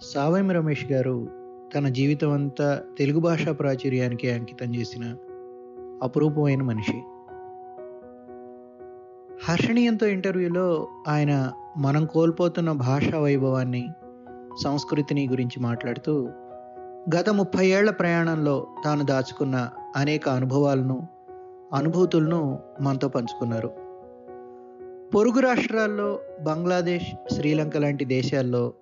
సావయం రమేష్ గారు తన జీవితం అంతా తెలుగు భాషా ప్రాచుర్యానికి అంకితం చేసిన అపురూపమైన మనిషి. హర్షణీయంతో ఇంటర్వ్యూలో ఆయన మనం కోల్పోతున్న భాషా వైభవాన్ని సంస్కృతిని గురించి మాట్లాడుతూ గత ముప్పై ఏళ్ళ ప్రయాణంలో తాను దాచుకున్న అనేక అనుభవాలను అనుభూతులను మనతో పంచుకున్నారు. పొరుగు రాష్ట్రాల్లో బంగ్లాదేశ్ శ్రీలంక లాంటి దేశాల్లో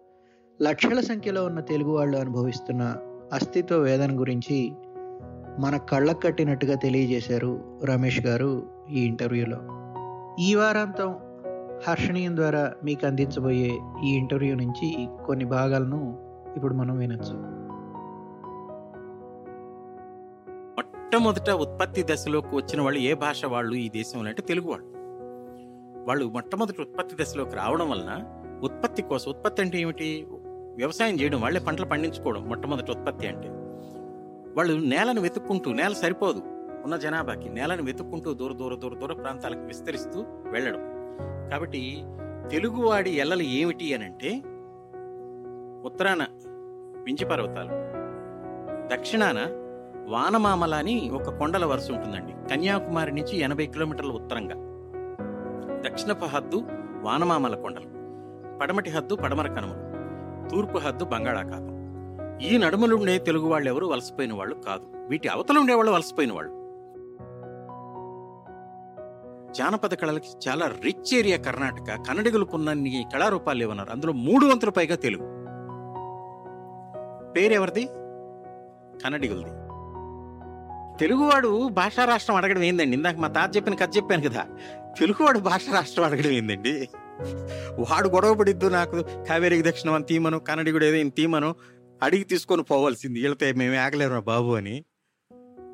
లక్షల సంఖ్యలో ఉన్న తెలుగు వాళ్ళు అనుభవిస్తున్న అస్తిత్వ వేదన గురించి మన కళ్ళకు కట్టినట్టుగా తెలియజేశారు రమేష్ గారు ఈ ఇంటర్వ్యూలో. ఈ వారాంతం హర్షణీయం ద్వారా మీకు అందించబోయే ఈ ఇంటర్వ్యూ నుంచి కొన్ని భాగాలను ఇప్పుడు మనం వినొచ్చు. మొట్టమొదట ఉత్పత్తి దశలోకి వచ్చిన వాళ్ళు ఏ భాష వాళ్ళు ఈ దేశంలో అంటే తెలుగు వాళ్ళు. వాళ్ళు మొట్టమొదటి ఉత్పత్తి దశలోకి రావడం వలన ఉత్పత్తి కోసం ఉత్పత్తి అంటే ఏమిటి? వ్యవసాయం చేయడం వాళ్ళే పంటలు పండించుకోవడం మొట్టమొదటి ఉత్పత్తి అంటే. వాళ్ళు నేలను వెతుక్కుంటూ నేల సరిపోదు ఉన్న జనాభాకి. నేలను వెతుక్కుంటూ దూర దూర దూర దూర ప్రాంతాలకు విస్తరిస్తూ వెళ్ళడం. కాబట్టి తెలుగువాడి ఎల్లలు ఏమిటి అని అంటే ఉత్తరాన వించి పర్వతాలు దక్షిణాన వానమామల అని ఒక కొండల వరుస ఉంటుందండి. కన్యాకుమారి నుంచి ఎనభై కిలోమీటర్ల ఉత్తరంగా. దక్షిణపు హద్దు వానమామల కొండలు. పడమటి హద్దు పడమర కనుమలు. తూర్పు హద్దు బంగాళాఖాతం. ఈ నడుమలుండే తెలుగు వాళ్ళు ఎవరు వలసపోయిన వాళ్ళు కాదు. వీటి అవతల ఉండేవాళ్ళు వలసపోయిన వాళ్ళు జానపద కళలకి చాలా రిచ్ ఏరియా కర్ణాటక. కన్నడిగులకున్నన్ని కళారూపాలు ఏమన్నారు అందులో మూడు వంతుల పైగా తెలుగు. పేరెవరిది? కన్నడిగులది. తెలుగువాడు భాషా రాష్ట్రం అడగడం ఏందండి? ఇందాక మా తాత చెప్పిన కథ చెప్పాను కదా. తెలుగువాడు భాషా రాష్ట్రం అడగడం ఏందండి? వాడు గొడవ పడిద్దు నాకు. కావేరికి దక్షిణం అని తీమను కన్నడిగుడు ఏదో తీమను అడిగి తీసుకొని పోవాల్సింది. వీళ్ళతో మేము ఆగలేరు బాబు అని.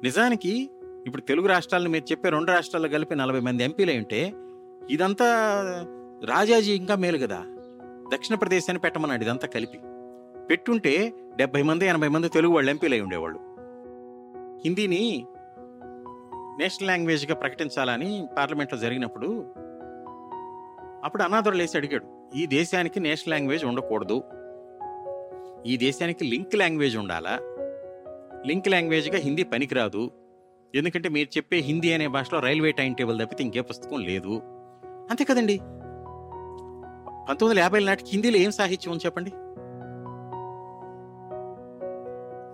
నిజానికి ఇప్పుడు తెలుగు రాష్ట్రాలను మీరు చెప్పే రెండు రాష్ట్రాల్లో కలిపి నలభై మంది ఎంపీలు ఉంటే ఇదంతా రాజాజీ ఇంకా మేలు కదా. దక్షిణ ప్రదేశాన్ని పెట్టమన్నాడు ఇదంతా కలిపి. పెట్టుంటే డెబ్బై మంది ఎనభై మంది తెలుగు వాళ్ళు ఎంపీలు అయి ఉండేవాళ్ళు. హిందీని నేషనల్ లాంగ్వేజ్గా ప్రకటించాలని పార్లమెంట్లో జరిగినప్పుడు అప్పుడు అనాథుడు లేచి అడిగాడు ఈ దేశానికి నేషనల్ లాంగ్వేజ్ ఉండకూడదు. ఈ దేశానికి లింక్ లాంగ్వేజ్ ఉండాలా? లింక్ లాంగ్వేజ్గా హిందీ పనికిరాదు. ఎందుకంటే మీరు చెప్పే హిందీ అనే భాషలో రైల్వే టైం టేబుల్ తప్పితే ఇంకే పుస్తకం లేదు. అంతే కదండి. పంతొమ్మిది వందల యాభై నాటికి హిందీలో ఏం సాహిత్యం ఉంది చెప్పండి?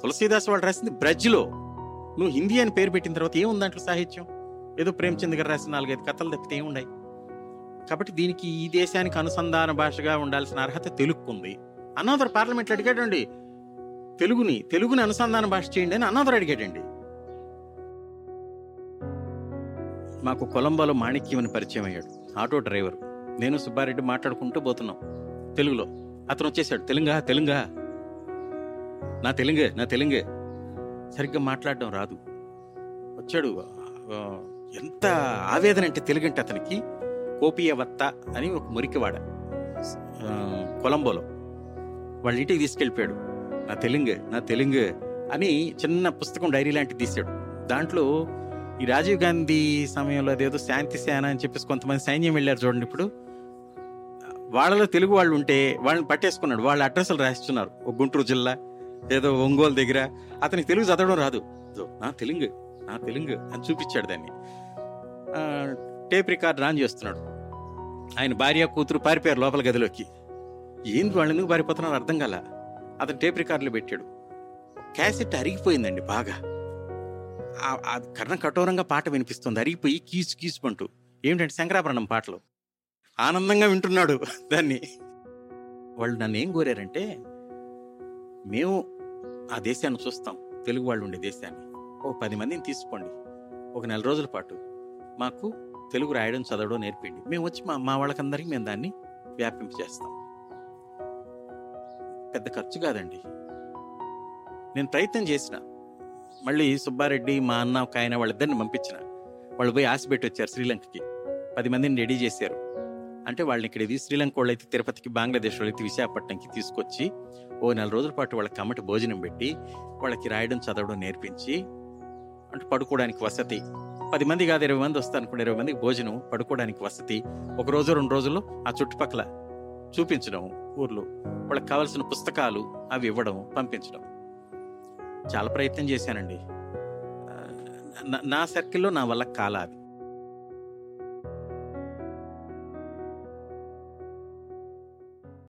తులసీదాస్ వాళ్ళు రాసింది బ్రజ్లో. నువ్వు హిందీ అని పేరు పెట్టిన తర్వాత ఏముంది దాంట్లో సాహిత్యం? ఏదో ప్రేమచంద్ గారు రాసిన నాలుగైదు కథలు తప్పితే ఏముండయి? కాబట్టి దీనికి ఈ దేశానికి అనుసంధాన భాషగా ఉండాల్సిన అర్హత తెలుగుకుంది అన్నదర్ పార్లమెంట్లో అడిగాడండి. తెలుగుని తెలుగుని అనుసంధాన భాష చేయండి అని అన్నదర్ అడిగాడండి. మాకు కొలంబోలో మాణిక్యమని పరిచయం అయ్యాడు. Auto driver. నేను సుబ్బారెడ్డి మాట్లాడుకుంటూ పోతున్నాం. తెలుగులో. అతను వచ్చేసాడు. తెలుగా తెలుగా. నా తెలుగే నా తెలుగే. సరిగ్గా మాట్లాడడం రాదు. వచ్చాడు. ఎంత ఆవేదన అంటే తెలుగు అంటే అతనికి కోపియవత్త అని ఒక మురికివాడ కొలంబోలో. వాళ్ళ ఇంటికి తీసుకెళ్ళిపోయాడు. నా తెలుగు నా తెలుగు అని చిన్న పుస్తకం డైరీ లాంటిది తీశాడు. దాంట్లో ఈ రాజీవ్ గాంధీ సమయంలో అదేదో శాంతి సేన అని చెప్పేసి కొంతమంది సైన్యం వెళ్ళారు చూడండి ఇప్పుడు. వాళ్ళలో తెలుగు వాళ్ళు ఉంటే వాళ్ళని పట్టేసుకున్నాడు. వాళ్ళ అడ్రస్లు రాస్తున్నారు ఒక గుంటూరు జిల్లా ఏదో ఒంగోలు దగ్గర. అతనికి తెలుగు చదవడం రాదు. నా తెలుగు నా తెలుగు అని చూపించాడు దాన్ని. టేప్ రికార్డ్ రాన్ చేస్తున్నాడు. ఆయన భార్య కూతురు పారిపోయారు లోపల గదిలోకి. ఏంది వాళ్ళు ఎందుకు పారిపోతున్నారు అర్థం కాల? అతను టేప్ రికార్డులు పెట్టాడు. క్యాసెట్ అరిగిపోయిందండి బాగా. ఆ- కర్ణ కఠోరంగా పాట వినిపిస్తుంది. అరిగిపోయి కీచు కీచుకుంటూ ఏమిటంటే శంకరాభరణం పాటలు? ఆనందంగా వింటున్నాడు దాన్ని. వాళ్ళు నన్ను ఏం కోరారంటే మేము ఆ దేశాన్ని చూస్తాం. తెలుగు వాళ్ళు ఉండే దేశాన్ని. ఓ పది మందిని తీసుకోండి. ఒక నెల రోజుల పాటు. మాకు తెలుగు రాయడం చదవడం నేర్పిండి. మేము వచ్చి మా మా వాళ్ళకందరికీ మేము దాన్ని వ్యాపింపజేస్తాం పెద్ద ఖర్చు కాదండి. నేను ప్రయత్నం చేసిన. మళ్ళీ సుబ్బారెడ్డి మా అన్న ఒక ఆయన వాళ్ళిద్దరిని పంపించిన. వాళ్ళు పోయి ఆశ పెట్టి వచ్చారు శ్రీలంకకి. పది మందిని రెడీ చేశారు. అంటే వాళ్ళని ఇక్కడ ఇది శ్రీలంక వాళ్ళు అయితే తిరుపతికి బంగ్లాదేశ్ వాళ్ళు అయితే విశాఖపట్నంకి తీసుకొచ్చి ఓ నెల రోజుల పాటు వాళ్ళకి కమ్మటి భోజనం పెట్టి వాళ్ళకి రాయడం చదవడం నేర్పించి అంటే పడుకోవడానికి వసతి పది మంది కాదు ఇరవై మంది వస్తారు అనుకోండి. ఇరవై మందికి భోజనం పడుకోవడానికి వసతి. ఒక రోజు రెండు రోజుల్లో ఆ చుట్టుపక్కల చూపించడం ఊర్లో వాళ్ళకి కావాల్సిన పుస్తకాలు అవి ఇవ్వడం పంపించడం. చాలా ప్రయత్నం చేశానండి. నా- సర్కిల్లో నా వల్ల కాలాది